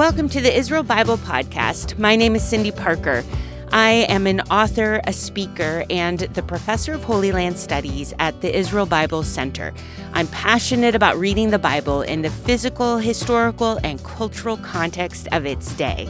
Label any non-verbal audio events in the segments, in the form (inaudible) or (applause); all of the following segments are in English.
Welcome to the Israel Bible Podcast. My name is Cyndi Parker. I am an author, a speaker, and the professor of Holy Land Studies at the Israel Bible Center. I'm passionate about reading the Bible in the physical, historical, and cultural context of its day.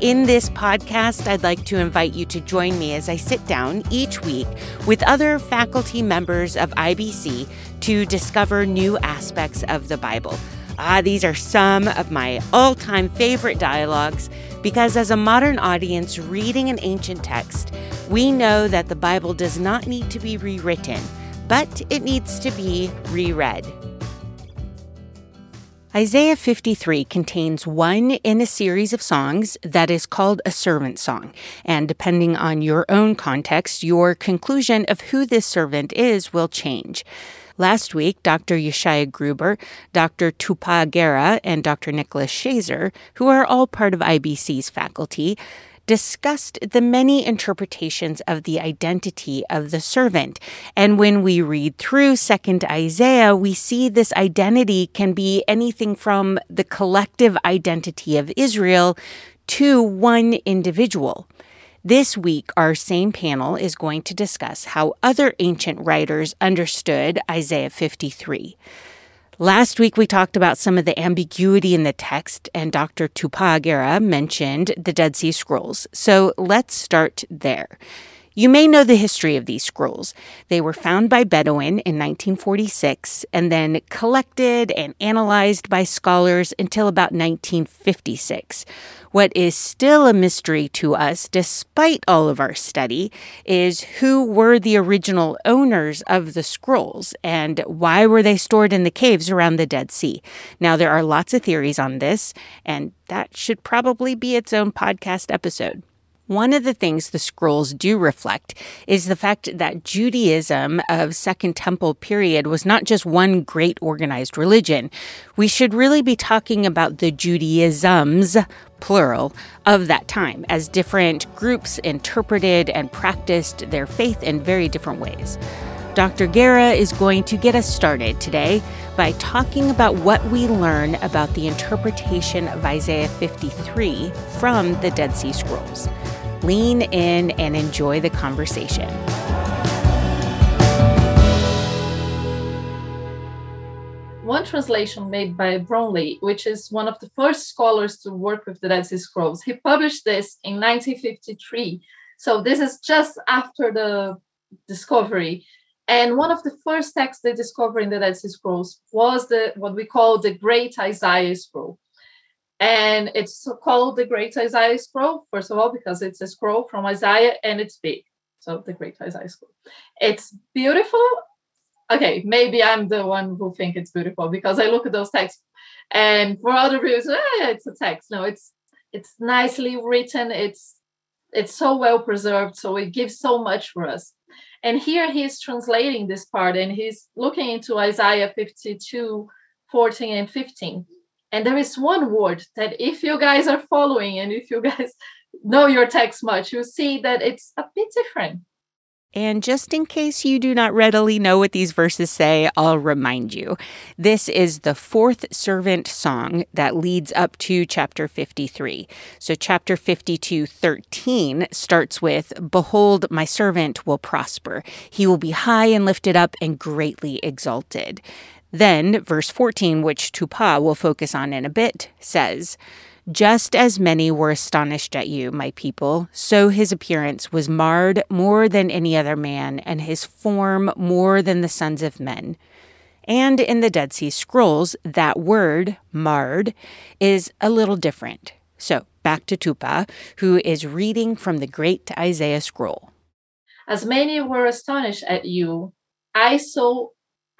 In this podcast, I'd like to invite you to join me as I sit down each week with other faculty members of IBC to discover new aspects of the Bible. Ah, these are some of my all time favorite dialogues because, as a modern audience reading an ancient text, we know that the Bible does not need to be rewritten, but it needs to be reread. Isaiah 53 contains one in a series of songs that is called a servant song. And depending on your own context, your conclusion of who this servant is will change. Last week, Dr. Yeshaya Gruber, Dr. Tupa Guerra, and Dr. Nicholas Schaser, who are all part of IBC's faculty, discussed the many interpretations of the identity of the servant. And when we read through 2nd Isaiah, we see this identity can be anything from the collective identity of Israel to one individual. This week, our same panel is going to discuss how other ancient writers understood Isaiah 53. Last week, we talked about some of the ambiguity in the text, and Dr. Tupa Guerra mentioned the Dead Sea Scrolls. So let's start there. You may know the history of these scrolls. They were found by Bedouin in 1946 and then collected and analyzed by scholars until about 1956. What is still a mystery to us, despite all of our study, is who were the original owners of the scrolls and why were they stored in the caves around the Dead Sea. Now, there are lots of theories on this, and that should probably be its own podcast episode. One of the things the scrolls do reflect is the fact that Judaism of Second Temple period was not just one great organized religion. We should really be talking about the Judaisms, plural, of that time as different groups interpreted and practiced their faith in very different ways. Dr. Guerra is going to get us started today by talking about what we learn about the interpretation of Isaiah 53 from the Dead Sea Scrolls. Lean in and enjoy the conversation. One translation made by Brownlee, which is one of the first scholars to work with the Dead Sea Scrolls, he published this in 1953. So this is just after the discovery. And one of the first texts they discovered in the Dead Sea Scrolls was the what we call the Great Isaiah Scroll. And it's called the Great Isaiah Scroll, first of all, because it's a scroll from Isaiah and it's big. So the Great Isaiah Scroll. It's beautiful. Okay, maybe I'm the one who think it's beautiful because I look at those texts, and for other reasons, eh, it's a text. No, it's it's nicely written. It's it's so well preserved, so it gives so much for us. And here he's translating this part, and he's looking into Isaiah 52, 14, and 15 and there is one word that if you guys are following and if you guys know your text much, you see that it's a bit different. And just in case you do not readily know what these verses say, I'll remind you. This is the fourth servant song that leads up to chapter 53. So, chapter 52, 13 starts with Behold, my servant will prosper. He will be high and lifted up and greatly exalted. Then, verse 14, which Tupa will focus on in a bit, says, Just as many were astonished at you, my people, so his appearance was marred more than any other man, and his form more than the sons of men. And in the Dead Sea Scrolls, that word, marred, is a little different. So, back to Tupa, who is reading from the great Isaiah scroll. As many were astonished at you, I saw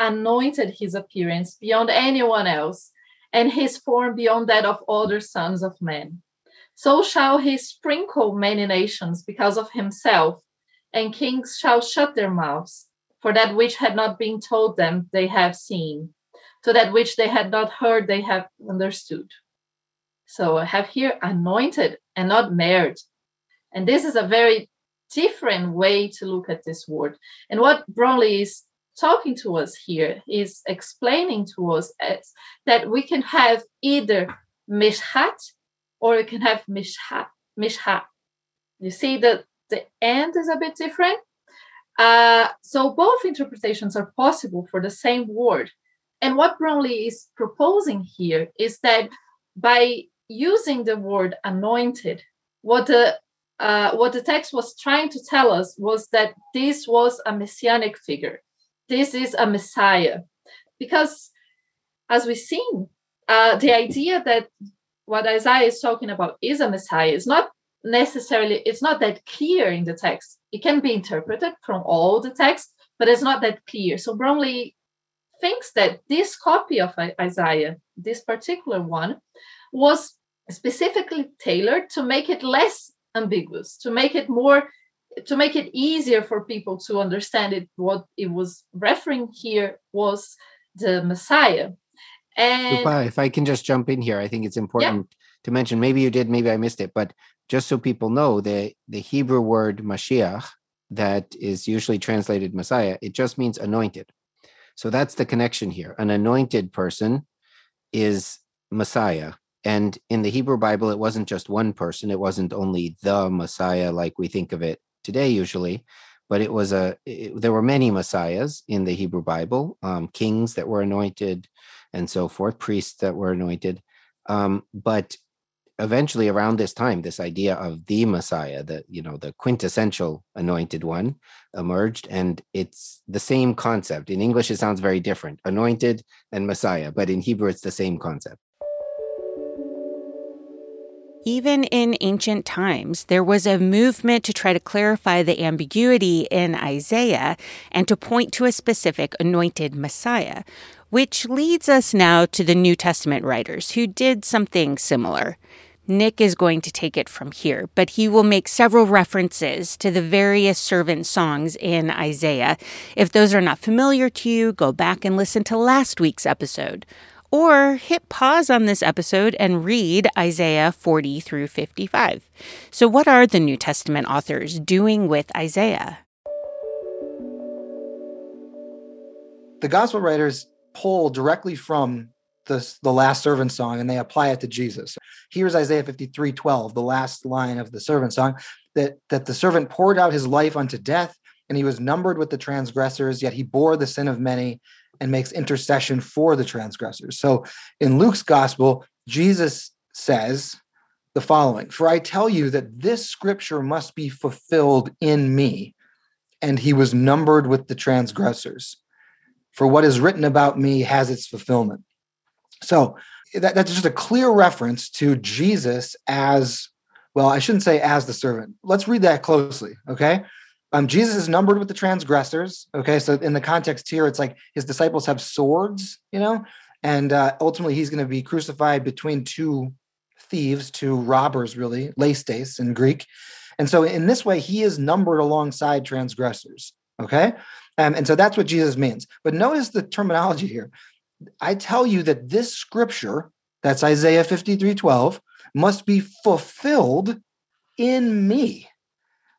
anointed his appearance beyond anyone else, and his form beyond that of other sons of men. So shall he sprinkle many nations because of himself, and kings shall shut their mouths. For that which had not been told them, they have seen. To that which they had not heard, they have understood. So I have here anointed and not marred. And this is a very different way to look at this word. And what Brownlee is talking to us here is explaining to us that we can have either mishat or we can have mishha. Mishha. You see that the end is a bit different. Uh, so both interpretations are possible for the same word. And what Brownlee is proposing here is that by using the word anointed, what the uh, what the text was trying to tell us was that this was a messianic figure. This is a Messiah. Because as we've seen, uh, the idea that what Isaiah is talking about is a Messiah is not necessarily, it's not that clear in the text. It can be interpreted from all the text, but it's not that clear. So Brownlee thinks that this copy of Isaiah, this particular one, was specifically tailored to make it less ambiguous to make it more to make it easier for people to understand it what it was referring here was the messiah. And if i can just jump in here i think it's important yeah. to mention maybe you did maybe i missed it but just so people know the the hebrew word mashiach that is usually translated messiah it just means anointed. So that's the connection here. An anointed person is messiah. And in the Hebrew Bible, it wasn't just one person, it wasn't only the Messiah like we think of it today, usually, but it was a, it, there were many Messiahs in the Hebrew Bible, um, kings that were anointed and so forth, priests that were anointed. Um, but eventually around this time this idea of the messiah the you know the quintessential anointed one emerged and it's the same concept in english it sounds very different anointed and messiah but in hebrew it's the same concept even in ancient times, there was a movement to try to clarify the ambiguity in Isaiah and to point to a specific anointed Messiah, which leads us now to the New Testament writers who did something similar. Nick is going to take it from here, but he will make several references to the various servant songs in Isaiah. If those are not familiar to you, go back and listen to last week's episode or hit pause on this episode and read Isaiah 40 through 55. So, what are the New Testament authors doing with Isaiah? The gospel writers pull directly from the, the last servant song and they apply it to Jesus. Here's Isaiah 53 12, the last line of the servant song that, that the servant poured out his life unto death and he was numbered with the transgressors, yet he bore the sin of many and makes intercession for the transgressors. So in Luke's gospel, Jesus says the following For I tell you that this scripture must be fulfilled in me. And he was numbered with the transgressors. For what is written about me has its fulfillment. So that, that's just a clear reference to Jesus as well, I shouldn't say as the servant. Let's read that closely, okay? Um, Jesus is numbered with the transgressors. Okay, so in the context here, it's like his disciples have swords, you know, and uh, ultimately he's going to be crucified between two thieves, two robbers, really, leistes in Greek. And so in this way, he is numbered alongside transgressors. Okay, um, and so that's what Jesus means. But notice the terminology here. I tell you that this scripture, that's Isaiah 53 12, must be fulfilled in me.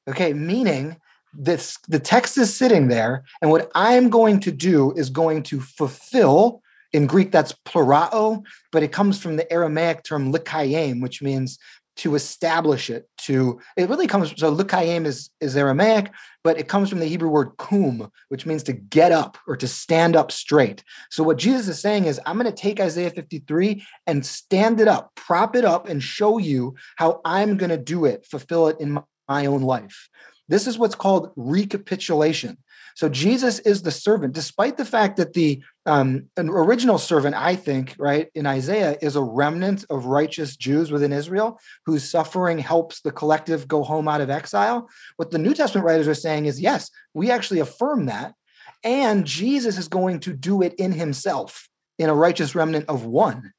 Okay, meaning this the text is sitting there and what i'm going to do is going to fulfill in greek that's plurao but it comes from the aramaic term likayim which means to establish it to it really comes so likayim is is aramaic but it comes from the hebrew word kum which means to get up or to stand up straight. So what jesus is saying is i'm going to take isaiah 53 and stand it up prop it up and show you how i'm going to do it fulfill it in my, my own life this is what's called recapitulation. So Jesus is the servant, despite the fact that the um, original servant, I think, right, in Isaiah is a remnant of righteous Jews within Israel whose suffering helps the collective go home out of exile. What the New Testament writers are saying is yes, we actually affirm that. And Jesus is going to do it in himself in a righteous remnant of one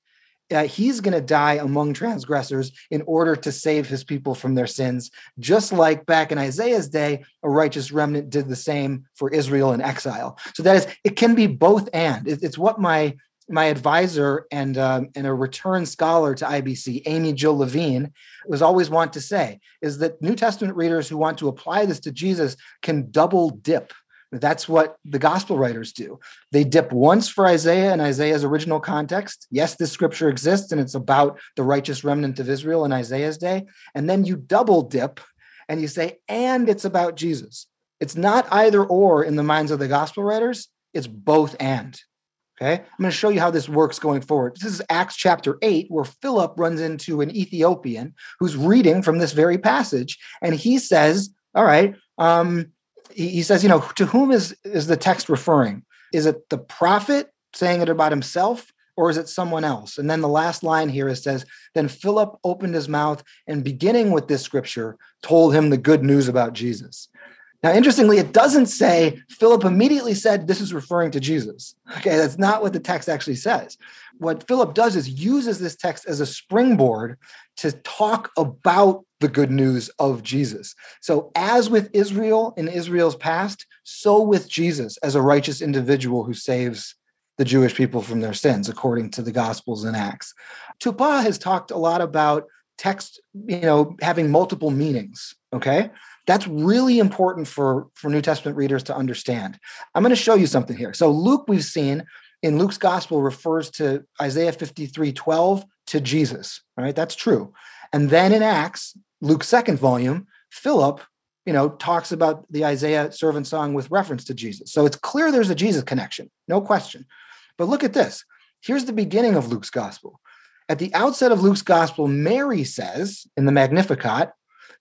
uh, he's going to die among transgressors in order to save his people from their sins, just like back in Isaiah's day, a righteous remnant did the same for Israel in exile. So that is, it can be both and. It's what my my advisor and um, and a return scholar to IBC, Amy Jill Levine, was always want to say is that New Testament readers who want to apply this to Jesus can double dip That's what the gospel writers do. They dip once for Isaiah and Isaiah's original context. Yes, this scripture exists and it's about the righteous remnant of Israel in Isaiah's day. And then you double dip and you say, and it's about Jesus. It's not either or in the minds of the gospel writers, it's both and. Okay, I'm going to show you how this works going forward. This is Acts chapter 8, where Philip runs into an Ethiopian who's reading from this very passage. And he says, All right, um, he, says, you know, to whom is, is the text referring? Is it the prophet saying it about himself? Or is it someone else? And then the last line here it says, Then Philip opened his mouth and beginning with this scripture, told him the good news about Jesus. Now, interestingly, it doesn't say Philip immediately said this is referring to Jesus. Okay, that's not what the text actually says. What Philip does is uses this text as a springboard to talk about the good news of Jesus. So, as with Israel in Israel's past, so with Jesus as a righteous individual who saves the Jewish people from their sins, according to the Gospels and Acts. Tupa has talked a lot about text, you know, having multiple meanings. Okay. That's really important for, for New Testament readers to understand. I'm going to show you something here. So, Luke, we've seen in Luke's gospel, refers to Isaiah 53 12 to Jesus. Right? That's true. And then in Acts, Luke's second volume, Philip, you know, talks about the Isaiah servant song with reference to Jesus. So it's clear there's a Jesus connection, no question. But look at this. Here's the beginning of Luke's gospel. At the outset of Luke's gospel, Mary says in the Magnificat,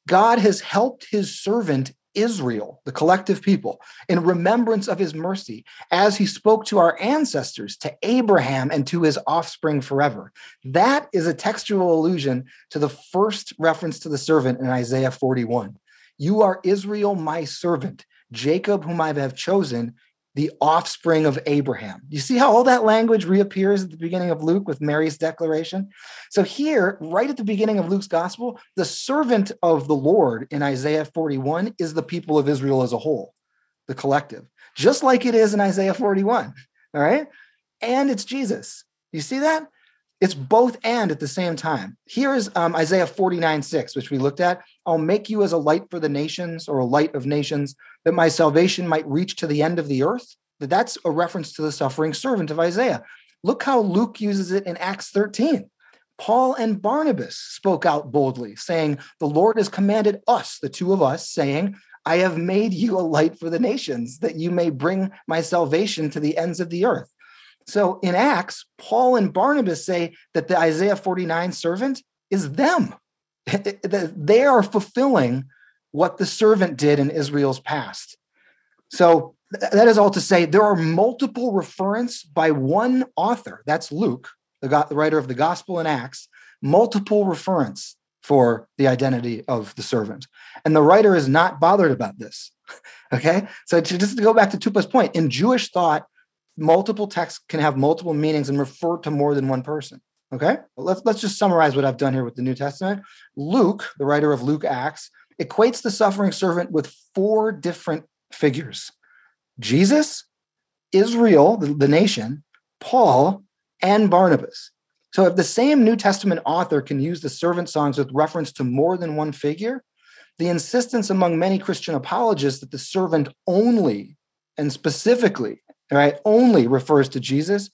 God has helped his servant Israel, the collective people, in remembrance of his mercy, as he spoke to our ancestors, to Abraham, and to his offspring forever. That is a textual allusion to the first reference to the servant in Isaiah 41. You are Israel, my servant, Jacob, whom I have chosen, the offspring of Abraham. You see how all that language reappears at the beginning of Luke with Mary's declaration? So, here, right at the beginning of Luke's gospel, the servant of the Lord in Isaiah 41 is the people of Israel as a whole, the collective, just like it is in Isaiah 41. All right. And it's Jesus. You see that? It's both and at the same time. Here is um, Isaiah 49 6, which we looked at. I'll make you as a light for the nations or a light of nations, that my salvation might reach to the end of the earth. That That's a reference to the suffering servant of Isaiah. Look how Luke uses it in Acts 13. Paul and Barnabas spoke out boldly, saying, The Lord has commanded us, the two of us, saying, I have made you a light for the nations, that you may bring my salvation to the ends of the earth. So in Acts, Paul and Barnabas say that the Isaiah 49 servant is them. (laughs) they are fulfilling what the servant did in Israel's past. So that is all to say there are multiple reference by one author, that's Luke, the, the writer of the Gospel and Acts, multiple reference for the identity of the servant. And the writer is not bothered about this. (laughs) okay? So to just to go back to Tupa's point, in Jewish thought, multiple texts can have multiple meanings and refer to more than one person. Okay, let's let's just summarize what I've done here with the New Testament. Luke, the writer of Luke Acts, equates the suffering servant with four different figures: Jesus, Israel, the, the nation, Paul, and Barnabas. So, if the same New Testament author can use the servant songs with reference to more than one figure, the insistence among many Christian apologists that the servant only and specifically right, only refers to Jesus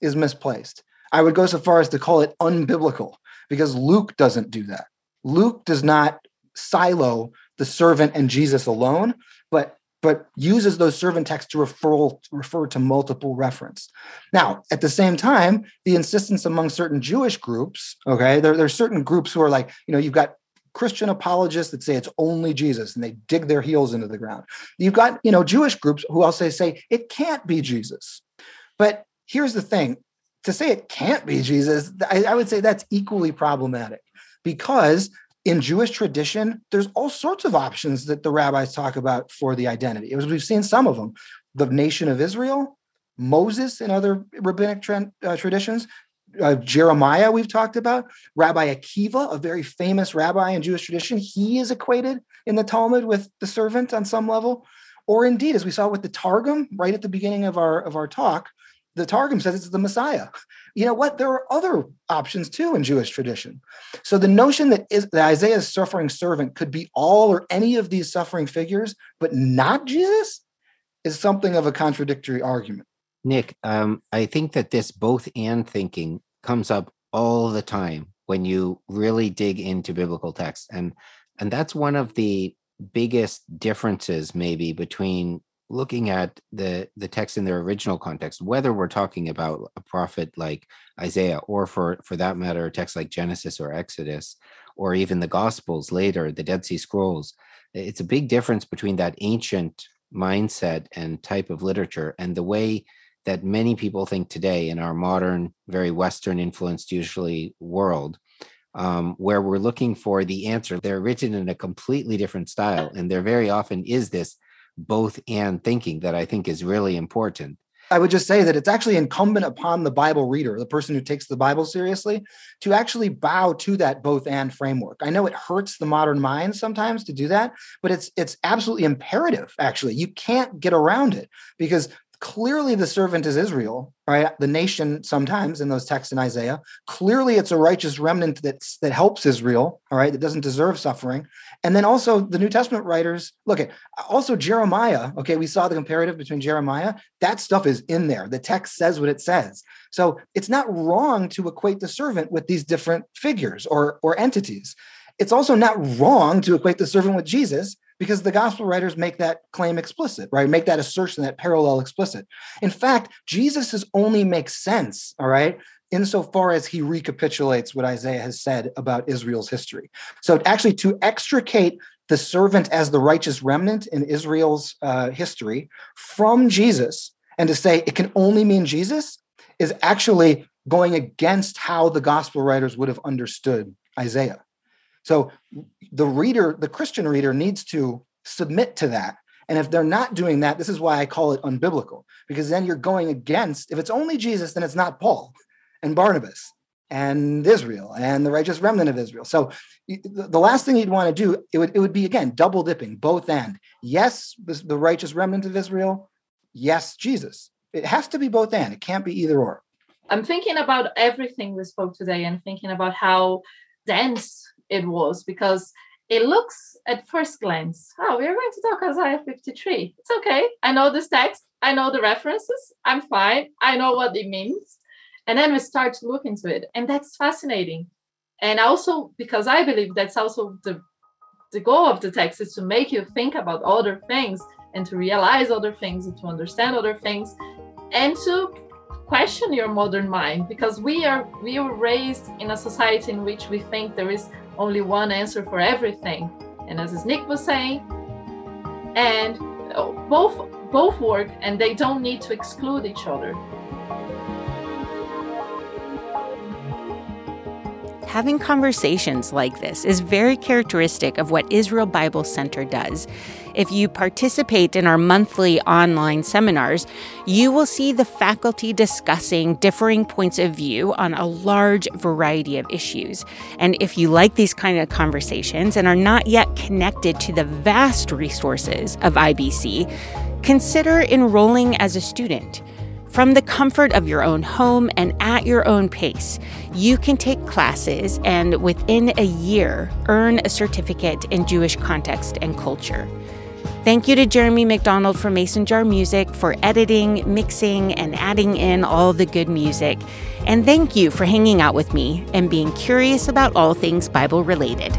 is misplaced. I would go so far as to call it unbiblical because Luke doesn't do that. Luke does not silo the servant and Jesus alone, but but uses those servant texts to refer, refer to multiple reference. Now, at the same time, the insistence among certain Jewish groups, okay, there, there's certain groups who are like, you know, you've got Christian apologists that say it's only Jesus and they dig their heels into the ground. You've got, you know, Jewish groups who also say it can't be Jesus. But here's the thing to say it can't be Jesus, I, I would say that's equally problematic because in Jewish tradition, there's all sorts of options that the rabbis talk about for the identity. We've seen some of them, the nation of Israel, Moses and other rabbinic tra- uh, traditions, uh, Jeremiah, we've talked about, Rabbi Akiva, a very famous rabbi in Jewish tradition, he is equated in the Talmud with the servant on some level. Or indeed, as we saw with the Targum right at the beginning of our, of our talk, the Targum says it's the Messiah. (laughs) You know what? There are other options too in Jewish tradition. So the notion that, is, that Isaiah's suffering servant could be all or any of these suffering figures, but not Jesus, is something of a contradictory argument. Nick, um, I think that this both and thinking comes up all the time when you really dig into biblical texts. And and that's one of the biggest differences maybe between looking at the the text in their original context whether we're talking about a prophet like isaiah or for for that matter a text like genesis or exodus or even the gospels later the dead sea scrolls it's a big difference between that ancient mindset and type of literature and the way that many people think today in our modern very western influenced usually world um, where we're looking for the answer. They're written in a completely different style and there very often is this both and thinking that I think is really important. I would just say that it's actually incumbent upon the Bible reader, the person who takes the Bible seriously, to actually bow to that both and framework. I know it hurts the modern mind sometimes to do that, but it's it's absolutely imperative actually. You can't get around it because clearly the servant is Israel, right? The nation sometimes in those texts in Isaiah. Clearly it's a righteous remnant that's that helps Israel, all right, that doesn't deserve suffering. And then also the New Testament writers, look at also Jeremiah, okay, we saw the comparative between Jeremiah. That stuff is in there. The text says what it says. So it's not wrong to equate the servant with these different figures or or entities. It's also not wrong to equate the servant with Jesus because the gospel writers make that claim explicit, right? Make that assertion, that parallel explicit. In fact, Jesus only makes sense, all right, insofar as he recapitulates what Isaiah has said about Israel's history. So, actually, to extricate the servant as the righteous remnant in Israel's uh, history from Jesus and to say it can only mean Jesus is actually going against how the gospel writers would have understood Isaiah. So the reader, the Christian reader, needs to submit to that. And if they're not doing that, this is why I call it unbiblical, because then you're going against, if it's only Jesus, then it's not Paul and Barnabas and Israel and the righteous remnant of Israel. So the last thing you'd want to do, it would, it would be again, double dipping, both and. Yes, the righteous remnant of Israel. Yes, Jesus. It has to be both and. It can't be either or. I'm thinking about everything we spoke today and thinking about how dense it was because it looks at first glance, oh, we're going to talk Isaiah 53. It's okay. I know this text. I know the references. I'm fine. I know what it means. And then we start to look into it. And that's fascinating. And also because I believe that's also the the goal of the text is to make you think about other things and to realize other things and to understand other things and to question your modern mind because we are we were raised in a society in which we think there is only one answer for everything. And as Nick was saying, and oh, both both work and they don't need to exclude each other. Having conversations like this is very characteristic of what Israel Bible Center does. If you participate in our monthly online seminars, you will see the faculty discussing differing points of view on a large variety of issues. And if you like these kind of conversations and are not yet connected to the vast resources of IBC, consider enrolling as a student. From the comfort of your own home and at your own pace, you can take classes and within a year earn a certificate in Jewish context and culture. Thank you to Jeremy McDonald from Mason Jar Music for editing, mixing, and adding in all the good music. And thank you for hanging out with me and being curious about all things Bible related.